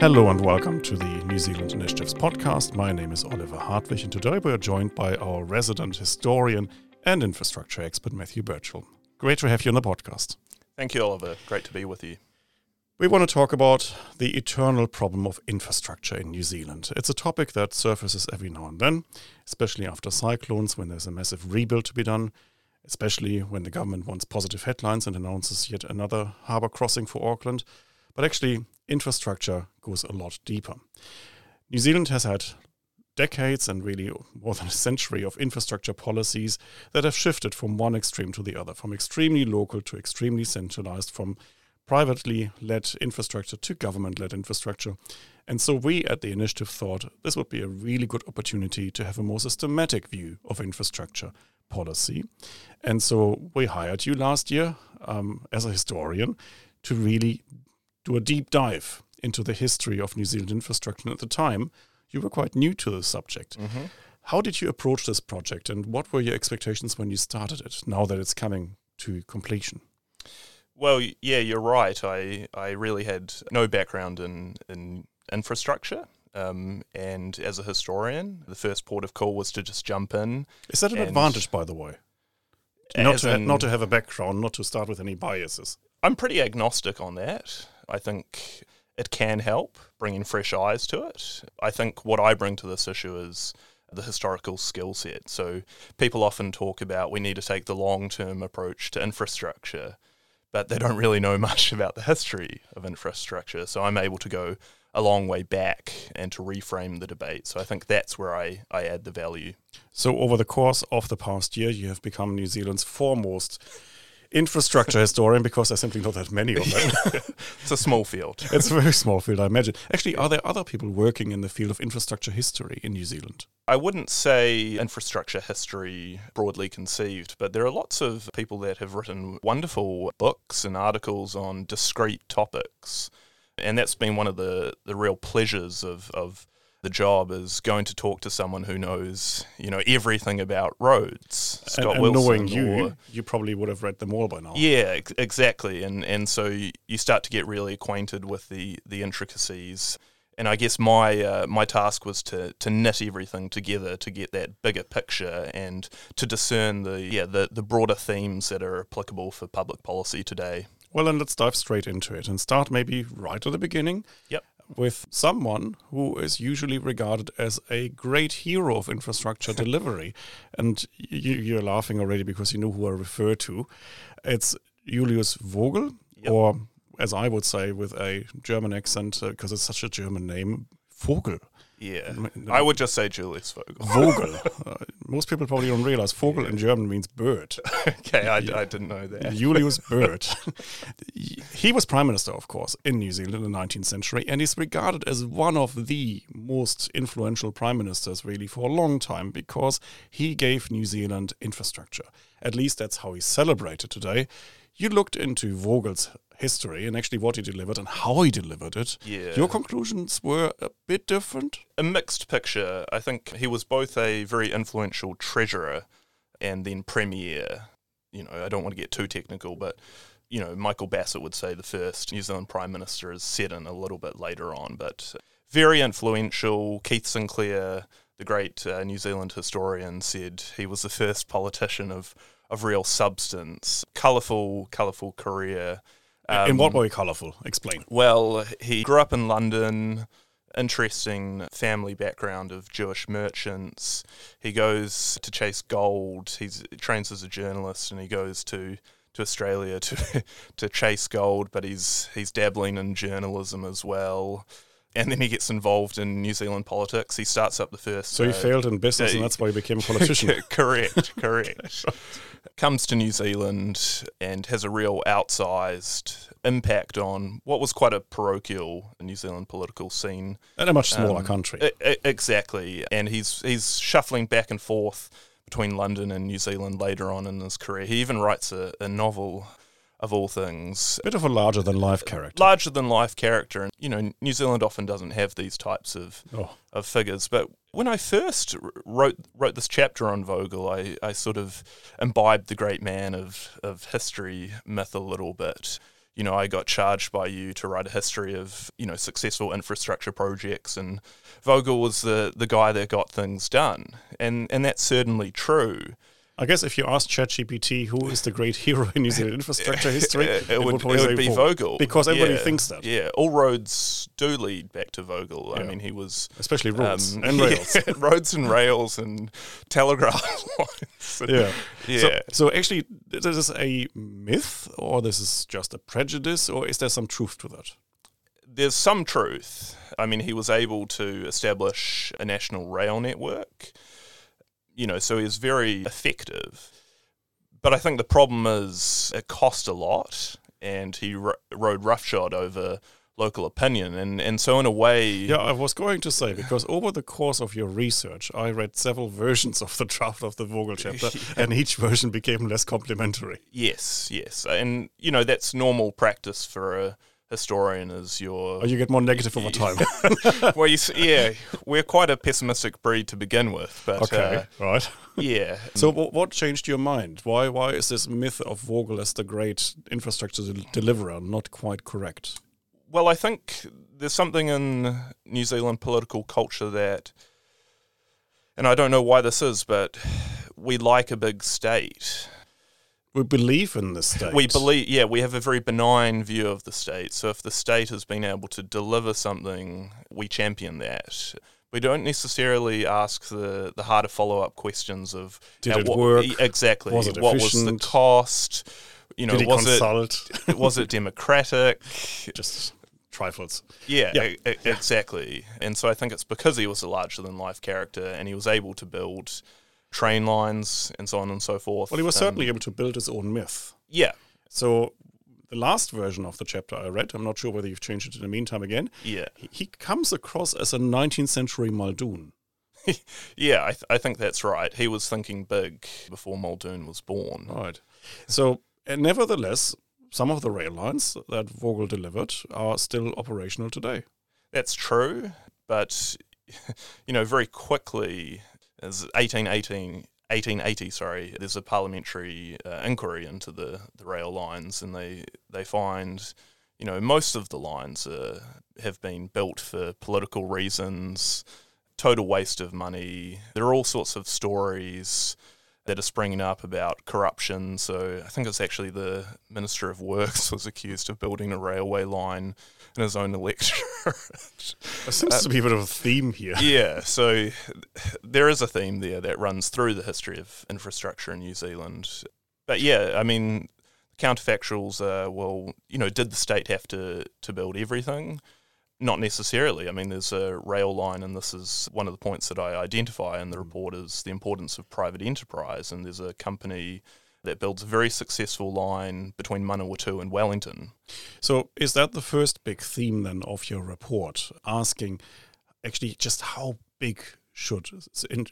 Hello and welcome to the New Zealand Initiatives podcast. My name is Oliver Hartwich, and today we are joined by our resident historian and infrastructure expert, Matthew Birchall. Great to have you on the podcast. Thank you, Oliver. Great to be with you. We want to talk about the eternal problem of infrastructure in New Zealand. It's a topic that surfaces every now and then, especially after cyclones when there's a massive rebuild to be done, especially when the government wants positive headlines and announces yet another harbour crossing for Auckland. But actually, infrastructure goes a lot deeper. New Zealand has had decades and really more than a century of infrastructure policies that have shifted from one extreme to the other, from extremely local to extremely centralized, from privately led infrastructure to government led infrastructure. And so we at the initiative thought this would be a really good opportunity to have a more systematic view of infrastructure policy. And so we hired you last year um, as a historian to really do a deep dive into the history of New Zealand infrastructure. And at the time, you were quite new to the subject. Mm-hmm. How did you approach this project, and what were your expectations when you started it? Now that it's coming to completion. Well, yeah, you're right. I I really had no background in in infrastructure. Um, and as a historian, the first port of call was to just jump in. Is that an advantage, by the way? Not to, in, not to have a background, not to start with any biases. I'm pretty agnostic on that. I think it can help bringing fresh eyes to it. I think what I bring to this issue is the historical skill set. So people often talk about we need to take the long term approach to infrastructure, but they don't really know much about the history of infrastructure. So I'm able to go a long way back and to reframe the debate. So I think that's where I, I add the value. So over the course of the past year, you have become New Zealand's foremost infrastructure historian because there's simply not that many of them. it's a small field. it's a very small field, I imagine. Actually, are there other people working in the field of infrastructure history in New Zealand? I wouldn't say infrastructure history broadly conceived, but there are lots of people that have written wonderful books and articles on discrete topics. And that's been one of the, the real pleasures of, of the job is going to talk to someone who knows, you know, everything about roads. Scott and, and knowing you, or, you probably would have read them all by now. Yeah, ex- exactly. And and so you, you start to get really acquainted with the the intricacies. And I guess my uh, my task was to to knit everything together to get that bigger picture and to discern the yeah the, the broader themes that are applicable for public policy today. Well, then let's dive straight into it and start maybe right at the beginning. Yep with someone who is usually regarded as a great hero of infrastructure delivery. And you, are laughing already because you know who I refer to. It's Julius Vogel, yep. or as I would say with a German accent, because uh, it's such a German name, Vogel. Yeah, I would just say Julius Vogel. Vogel. uh, most people probably don't realize Vogel yeah. in German means bird. okay, I, I, didn't know that. Julius Bird. he was prime minister, of course, in New Zealand in the 19th century, and he's regarded as one of the most influential prime ministers, really, for a long time because he gave New Zealand infrastructure. At least that's how he's celebrated today. You looked into Vogel's history and actually what he delivered and how he delivered it. Yeah. Your conclusions were a bit different? A mixed picture. I think he was both a very influential treasurer and then premier. You know, I don't want to get too technical, but you know, Michael Bassett would say the first New Zealand Prime Minister is Seddon a little bit later on, but very influential. Keith Sinclair, the great uh, New Zealand historian, said he was the first politician of, of real substance. Colourful, colourful career. Um, in what way colourful? Explain. Well, he grew up in London, interesting family background of Jewish merchants. He goes to chase gold. He's, he trains as a journalist and he goes to, to Australia to to chase gold, but he's he's dabbling in journalism as well and then he gets involved in New Zealand politics. He starts up the first. So he uh, failed in business, uh, and that's why he became a politician. correct, correct. Comes to New Zealand and has a real outsized impact on what was quite a parochial New Zealand political scene, and a much smaller um, country. exactly, and he's he's shuffling back and forth between London and New Zealand later on in his career. He even writes a, a novel of all things. Bit of a larger than life character. Larger than life character. And, you know, New Zealand often doesn't have these types of, oh. of figures. But when I first wrote wrote this chapter on Vogel, I, I sort of imbibed the great man of, of history myth a little bit. you know, I got charged by you to write a history of, you know, successful infrastructure projects and Vogel was the, the guy that got things done. And and that's certainly true. I guess if you ask ChatGPT who is the great hero in New Zealand infrastructure history, it, it would, probably it would be Vogel. Vogel. Because everybody Yeah, thinks that. Yeah, all roads do lead back to Vogel. I mean, he was Especially roads um, and rails. yeah, roads and rails and telegraph lines. Yeah. Yeah. So, so actually, this is a myth, or this is just a prejudice, or is there some truth to that? There's some truth. I mean, he was able to establish a national rail network. You know, so he was very effective. But I think the problem is it cost a lot, and he ro- rode roughshod over local opinion, and and so in a way, Yeah, I was going to say because over the course of your research, I read several versions of the draft of the Vogel chapter, and each version became less complimentary. yes, yes, and you know that's normal practice for a historian. Is your Or you get more negative over time. well, you, s- yeah, we're quite a pessimistic breed to begin with, but okay, uh, right. yeah. So, wh- what changed your mind? Why, why is this myth of Vogel as the great infrastructure del- deliverer not quite correct? Well, I think there's something in New Zealand political culture that, and I don't know why this is, but we like a big state. We believe in the state. We believe, yeah, we have a very benign view of the state. So if the state has been able to deliver something, we champion that. We don't necessarily ask the, the harder follow up questions of Did it what- work? exactly Was it what was the cost? You know, Did was consult? it was it democratic? Just trifles. Yeah, Yeah. e- e- exactly. And so I think it's because he was a larger than life character and he was able to build train lines and so on and so forth. Well, he was Um, certainly able to build his own myth. yeah, So, the last version of the chapter I read, I'm not sure whether you've changed it in the meantime again, yeah, he- he comes across as a 19th century Muldoon. yeah. I, th- I think that's right. He was thinking big before Muldoon was born. Right. So, nevertheless, some of the rail lines that Vogel delivered are still operational today. That's true, but you know, very quickly, as 1818, 1880, sorry, there's a parliamentary uh, inquiry into the, the rail lines, and they they find, you know, most of the lines uh, have been built for political reasons, total waste of money. There are all sorts of stories that are springing up about corruption. So I think it's actually the Minister of Works was accused of building a railway line in his own electorate. There seems to be a bit of a theme here. yeah, so there is a theme there that runs through the history of infrastructure in New Zealand. But yeah, I mean, counterfactuals are well, you know, did the state have to, to build everything? Not necessarily. I mean, there's a rail line, and this is one of the points that I identify in the report is the importance of private enterprise. And there's a company that builds a very successful line between Manawatu and Wellington. So, is that the first big theme then of your report? Asking actually just how big should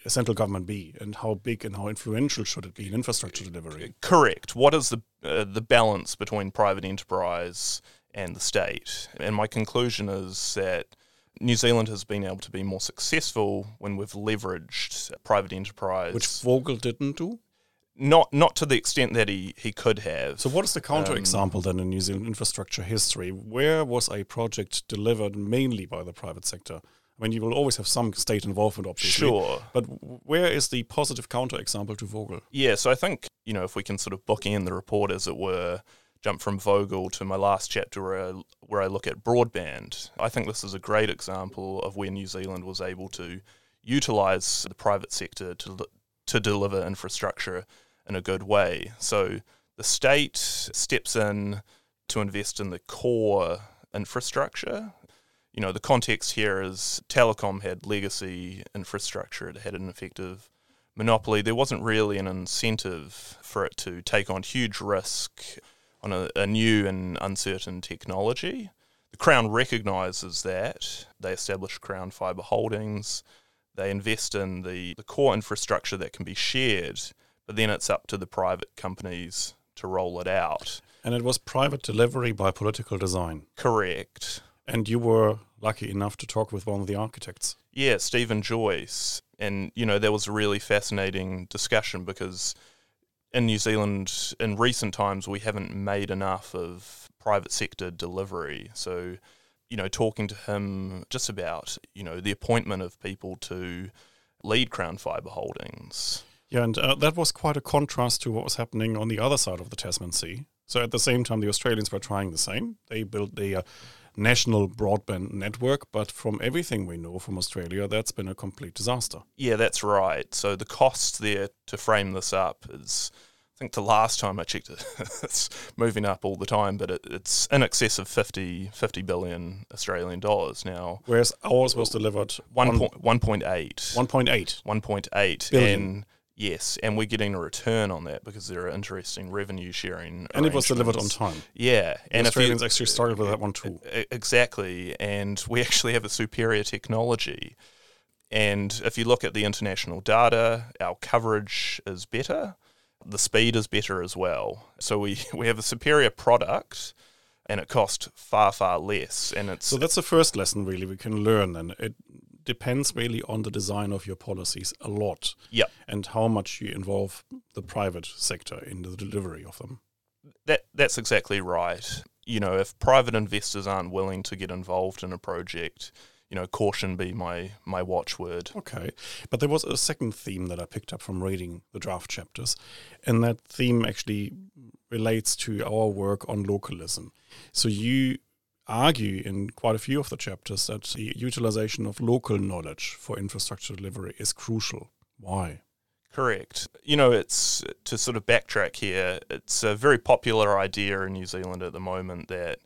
central government be, and how big and how influential should it be in infrastructure delivery? Correct. What is the uh, the balance between private enterprise and the state? And my conclusion is that New Zealand has been able to be more successful when we've leveraged private enterprise. Which Vogel didn't do. not not to the extent that he, he could have. So, what is the Um, counterexample then in New Zealand infrastructure history? Where was a project delivered mainly by the private sector? I mean, you will always have some state involvement, obviously. sure. But where is the positive counterexample to Vogel? Yeah, so I think, you know, if we can sort of bookend the report, as it were, jump from Vogel to my last chapter where I, where I look at broadband, I think this is a great example of where New Zealand was able to utilise the private sector to, to deliver infrastructure in a good way. So the state steps in to invest in the core infrastructure. You know, the context here is Telecom had legacy infrastructure, it had an effective monopoly, there wasn't really an incentive for it to take on huge risk on a, a new and uncertain technology. The Crown recognises that. They establish Crown Fibre Holdings. They invest in the, the core infrastructure that can be shared, but then it's up to the private companies to roll it out. And it was private delivery by political design. Correct. And you were lucky enough to talk with one of the architects. Yeah, Stephen Joyce. And, you know, that was a really fascinating discussion because in New Zealand, in recent times, we haven't made enough of private sector delivery. So, you know, talking to him just about, you know, the appointment of people to lead Crown Fibre Holdings. Yeah, and uh, that was quite a contrast to what was happening on the other side of the Tasman Sea. So at the same time, the Australians were trying the same. They built their national broadband network, but from everything we know from Australia, that's been a complete disaster. Yeah, that's right. So the cost there to frame this up is, I think the last time I checked it, it's moving up all the time, but it, it's in excess of 50, 50 billion Australian dollars now. Whereas ours was delivered 1. on Point, 1.8. 1.8. 1.8 Billion. and yes and we're getting a return on that because there are interesting revenue sharing And it was delivered on time. yeah The and if you- Australians actually started with that one too. Exactly. And we actually have a superior technology. And if you look at the international data, our coverage is better, the speed is better as well. So we, we have a superior product and it costs far, far less. And it's So that's the first lesson really we can learn and it depends really on the design of your policies a lot Yeah. and how much you involve the private sector in the delivery of them. that that's exactly right. You know, if private investors aren't willing to get involved in a project, you know, caution be my my watchword. Okay. But there was a second theme that I picked up from reading the draft chapters, and that theme actually relates to our work on localism. So you argue in quite a few of the chapters that the utilization of local knowledge for infrastructure delivery is crucial. Why? Correct. You know, it's to sort of backtrack here. It's a very popular idea in New Zealand at the moment that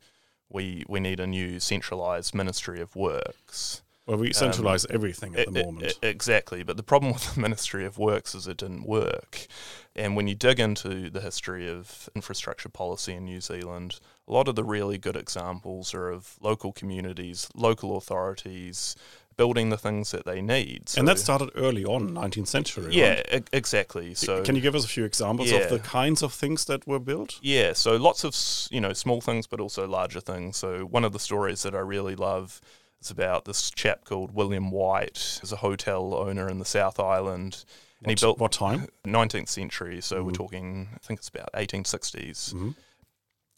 we we need a new centralized Ministry of Works. Well, we um, centralize everything at the E- e- moment. e- exactly. But the problem with the Ministry of Works is it didn't work. And when you dig into the history of infrastructure policy in New Zealand, a lot of the really good examples are of local communities, local authorities building the things that they need. So, and that started early on, 19th century. yeah, right? e- exactly. So Can you give us a few examples Yeah. of the kinds of things that were built? Yeah, so lots of you know small things, but also larger things. So one of the stories that I really love is about this chap called William White. He's a hotel owner in the South Island, and he built what time? 19th century. So we're Mhm. talking, I think it's about 1860s, Mhm.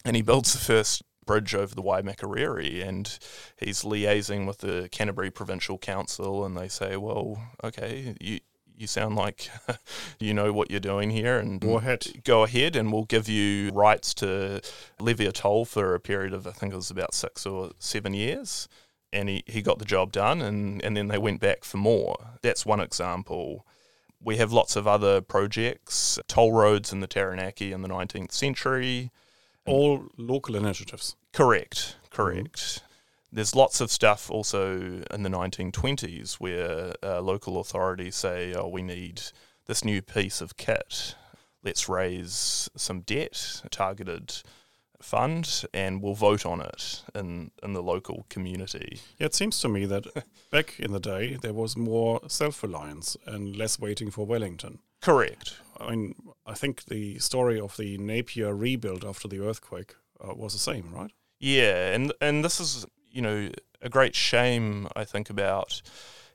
and he builds the first bridge over the Waimakariri, and he's liaising with the Canterbury Provincial Council, and they say, well, okay, you. You sound like you know what you're doing here, and Go ahead. go ahead and we'll give you rights to levy a toll for a period of I think it was about six or seven years. And he, he got the job done and, and then they went back for more. That's one example. We have lots of other projects, toll roads in the Taranaki in the 19th century. All local initiatives. Correct, correct. There's lots of stuff also in the 1920s where uh, local authorities say, oh, we need this new piece of kit. Let's raise some debt, targeted fund, and we'll vote on it in, in the local community. Yeah, it seems to me that back in the day there was more self-reliance and less waiting for Wellington. Correct. I mean, I think the story of the Napier rebuild after the earthquake uh, was the same, right? Yeah, and and this is you know a great shame I think about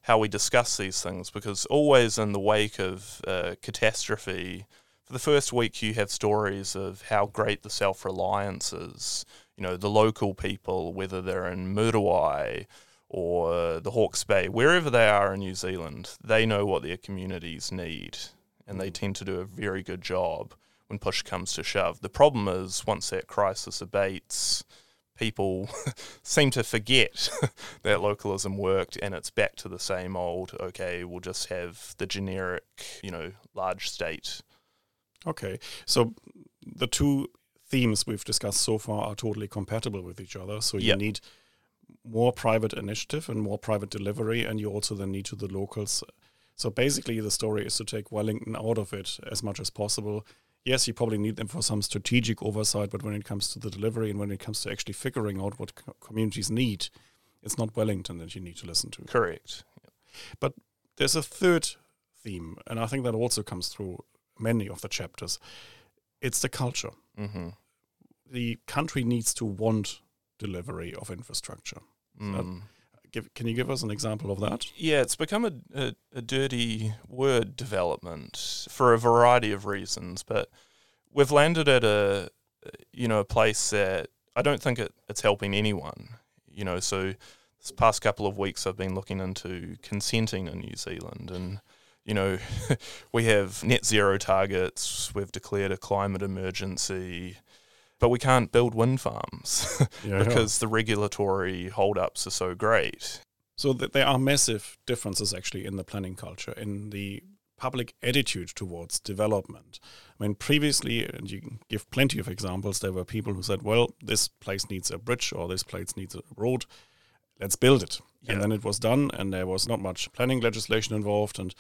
how we discuss these things because always in the wake of uh, catastrophe, for the first week you have stories of how great the self reliance is. You know, the local people, whether they're in Muriwai or the Hawke's Bay, wherever they are in New Zealand, they know what their communities need, and they mm. tend to do a very good job when push comes to shove. The problem is once that crisis abates, people seem to forget that localism worked and it's back to the same old, okay, we'll just have the generic, you know, large state. Okay, so the two themes we've discussed so far are totally compatible with each other. So you Yeah. need more private initiative and more private delivery, and you also then need to the locals. So basically, the story is to take Wellington out of it as much as possible. Yes, you probably need them for some strategic oversight, but when it comes to the delivery and when it comes to actually figuring out what co- communities need, it's not Wellington that you need to listen to. Correct. But there's a third theme, and I think that also comes through many of the chapters. It's the culture. hmm The country needs to want delivery of infrastructure. Mm. Give, can you give us an example of that? Yeah, it's become a, a, a dirty word development for a variety of reasons, but we've landed at a you know a place that I don't think it, it's helping anyone. You know, so this past couple of weeks I've been looking into consenting in New Zealand and you know, we have net zero targets, we've declared a climate emergency, but we can't build wind farms Yeah, because the regulatory holdups are so great. So th- there are massive differences actually in the planning culture, in the public attitude towards development. I mean, previously, and you can give plenty of examples, there were people who said, well, this place needs a bridge or this place needs a road, let's build it. Yeah. And then it was done, and there was not much planning legislation involved, and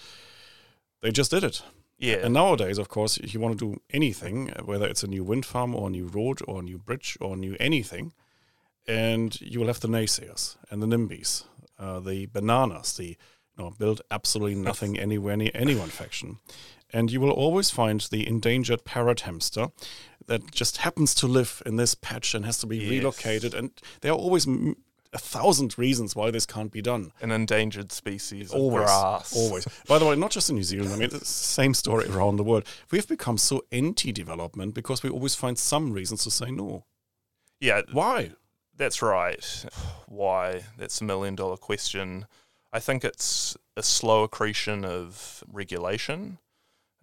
they just did it. Yeah. And nowadays, of course, if you want to do anything, whether it's a new wind farm or a new road or a new bridge or a new anything, and you will have the naysayers and the NIMBYs, uh, the bananas, the you know, build absolutely nothing anywhere near anyone faction. And you will always find the endangered parrot hamster that just happens to live in this patch and has to be Yes. relocated. And they are always m- a thousand reasons why this can't be done. An endangered species of Always, grass. always. By the way, not just in New Zealand. I mean, it's the same story around the world. We've become so anti-development because we always find some reasons to say no. Yeah, Why? That's right. Why? That's a million dollar question. I think it's a slow accretion of regulation.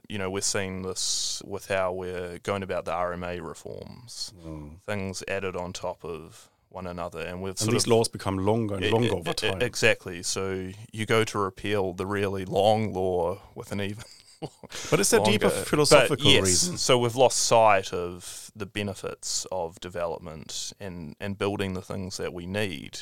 You know, we're seeing this with how we're going about the RMA reforms. Hmm. Things added on top of one another, and we've And these of laws become longer and longer e- over time. Exactly. So you go to repeal the really long law with an even But is there deeper philosophical yes, reasons? So we've lost sight of the benefits of development and, and building the things that we need.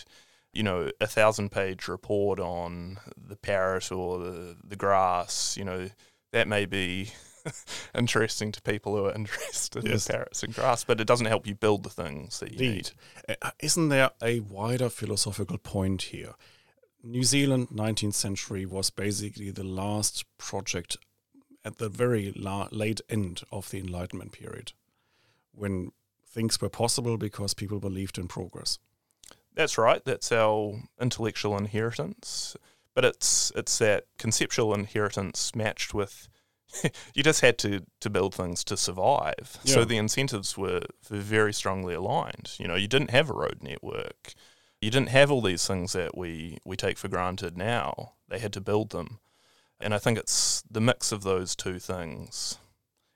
You know, a thousand page report on the parrot or the, the grass, you know, that may be interesting to people who are interested Yes. in parrots and grass, but it doesn't help you build the things that you Indeed. need. Uh, Isn't there a wider philosophical point here? New Zealand, 19th century, was basically the last project at the very la- late end of the Enlightenment period when things were possible because people believed in progress. That's right. That's our intellectual inheritance. But it's it's that conceptual inheritance matched with you just had to, to build things to survive. So the incentives were very strongly aligned. You know, you didn't have a road network. You didn't have all these things that we, we take for granted now. They had to build them. And I think it's the mix of those two things.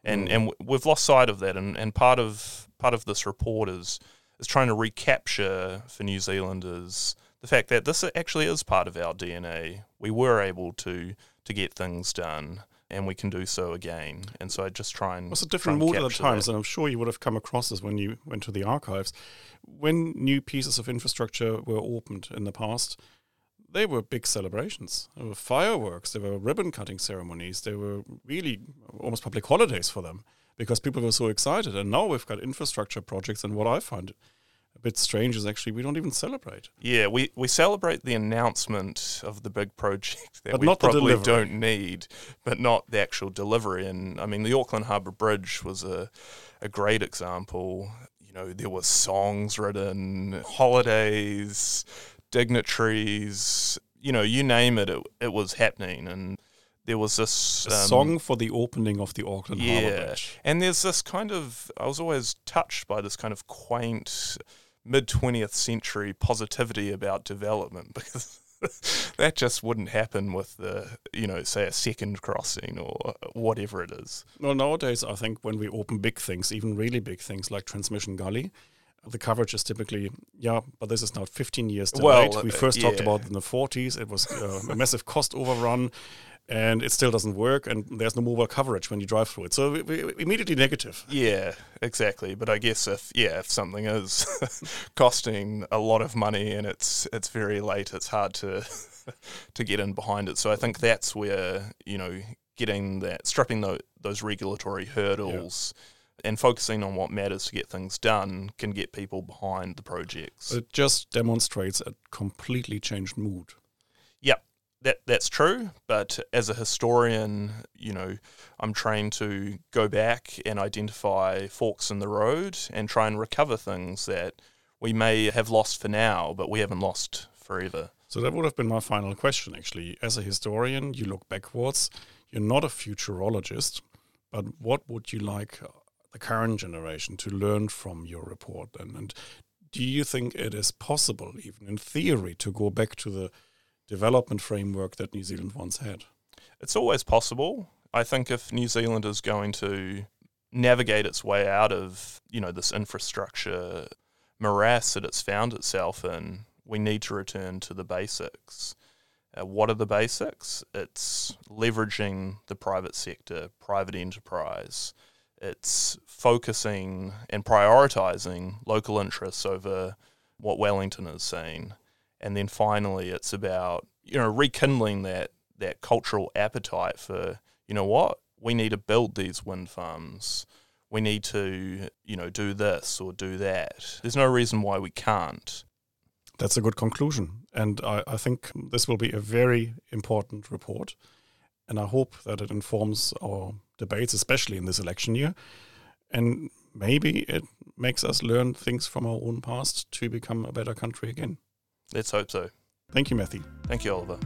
And Mm. and we've lost sight of that and, and part of part of this report is is trying to recapture for New Zealanders the fact that this actually is part of our DNA. We were able to to get things done, and we can do so again. And so I just try and It was a different mood at the times, that. and I'm sure you would have come across this when you went to the archives. When new pieces of infrastructure were opened in the past, they were big celebrations. There were fireworks, there were ribbon cutting ceremonies, there were really almost public holidays for them because people were so excited. And now we've got infrastructure projects, and what I find bit strange is actually we don't even celebrate. Yeah, we, we celebrate the announcement of the big project that But we probably don't need, but not the actual delivery. And I mean, the Auckland Harbour Bridge was a, a great example. You know, there were songs written, holidays, dignitaries, you know, you name it, it, it was happening. And there was this A um, song for the opening of the Auckland Harbour Bridge. and there's this kind of I was always touched by this kind of quaint mid twentieth century positivity about development because that just wouldn't happen with the you know say a second crossing or whatever it is. Well, nowadays, I think when we open big things, even really big things like Transmission Gully, the coverage is typically, yeah, but this is now 15 years delayed. Well, we first talked about it in the 40s. It was uh, a massive cost overrun, and it still doesn't work, and there's no mobile coverage when you drive through it. So immediately negative. Yeah, exactly. But I guess if yeah, if something is costing a lot of money and it's it's very late, it's hard to to get in behind it. So I think that's where you know getting that stripping tho- those regulatory hurdles and focusing on what matters to get things done can get people behind the projects. It just demonstrates a completely changed mood. Yep, that that's true. But as a historian, you know, I'm trained to go back and identify forks in the road and try and recover things that we may have lost for now, but we haven't lost forever. So that would have been my final question, actually. As a historian, you look backwards. You're not a futurologist, but what would you like uh, the current generation to learn from your report? And, and do you think it is possible, even in theory, to go back to the development framework that New Zealand once had? It's always possible. I think if New Zealand is going to navigate its way out of, you know, this infrastructure morass that it's found itself in, we need to return to the basics. Uh, what are the basics? It's leveraging the private sector, private enterprise. It's focusing and prioritizing local interests over what Wellington is saying. And then finally, it's about you know rekindling that that cultural appetite for you know what we need to build these wind farms. We need to you know do this or do that. There's no reason why we can't. That's a good conclusion. And I, I think this will be a very important report. And I hope that it informs our debates, especially in this election year. And maybe it makes us learn things from our own past to become a better country again. Let's hope so. Thank you, Matthew. Thank you, Oliver.